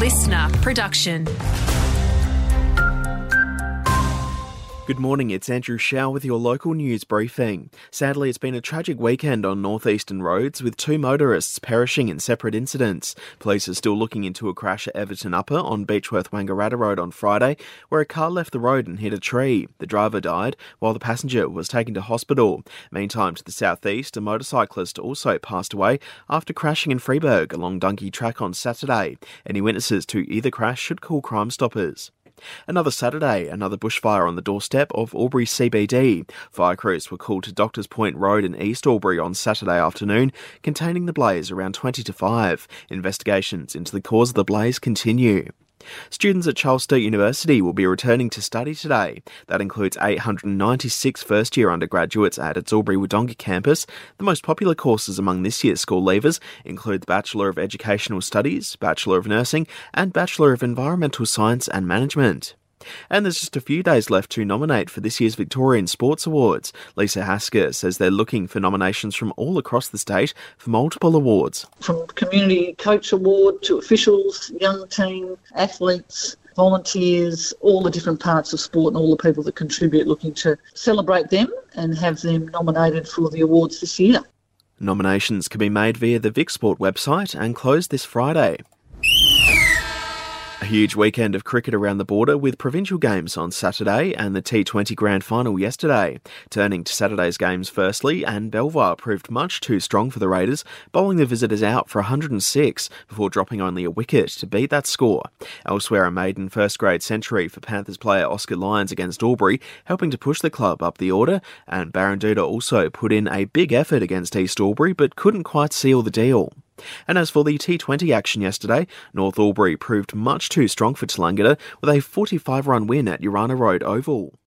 listener production. Good morning, it's Andrew Shaw with your local news briefing. Sadly, it's been a tragic weekend on northeastern roads with two motorists perishing in separate incidents. Police are still looking into a crash at Everton Upper on Beechworth Wangaratta Road on Friday, where a car left the road and hit a tree. The driver died, while the passenger was taken to hospital. Meantime, to the southeast, a motorcyclist also passed away after crashing in Freeburgh along Dunkey Track on Saturday. Any witnesses to either crash should call Crime Stoppers. Another Saturday, another bushfire on the doorstep of Albury CBD. Fire crews were called to Doctors Point Road in East Albury on Saturday afternoon, containing the blaze around 20 to 5. Investigations into the cause of the blaze continue. Students at Charles Sturt University will be returning to study today. That includes 896 first year undergraduates at its Albury Wodonga campus. The most popular courses among this year's school leavers include the Bachelor of Educational Studies, Bachelor of Nursing, and Bachelor of Environmental Science and Management. And there's just a few days left to nominate for this year's Victorian Sports Awards. Lisa Hasker says they're looking for nominations from all across the state for multiple awards. From Community Coach Award to officials, young team, athletes, volunteers, all the different parts of sport and all the people that contribute, looking to celebrate them and have them nominated for the awards this year. Nominations can be made via the Vic Sport website and close this Friday. Huge weekend of cricket around the border with provincial games on Saturday and the T20 Grand Final yesterday. Turning to Saturday's games firstly, and Belvoir proved much too strong for the Raiders, bowling the visitors out for 106 before dropping only a wicket to beat that score. Elsewhere, a maiden first grade century for Panthers player Oscar Lyons against Albury, helping to push the club up the order, and Barranduda also put in a big effort against East Albury but couldn't quite seal the deal. And as for the T20 action yesterday, North Albury proved much too strong for Tallangatta with a 45 run win at Urana Road Oval.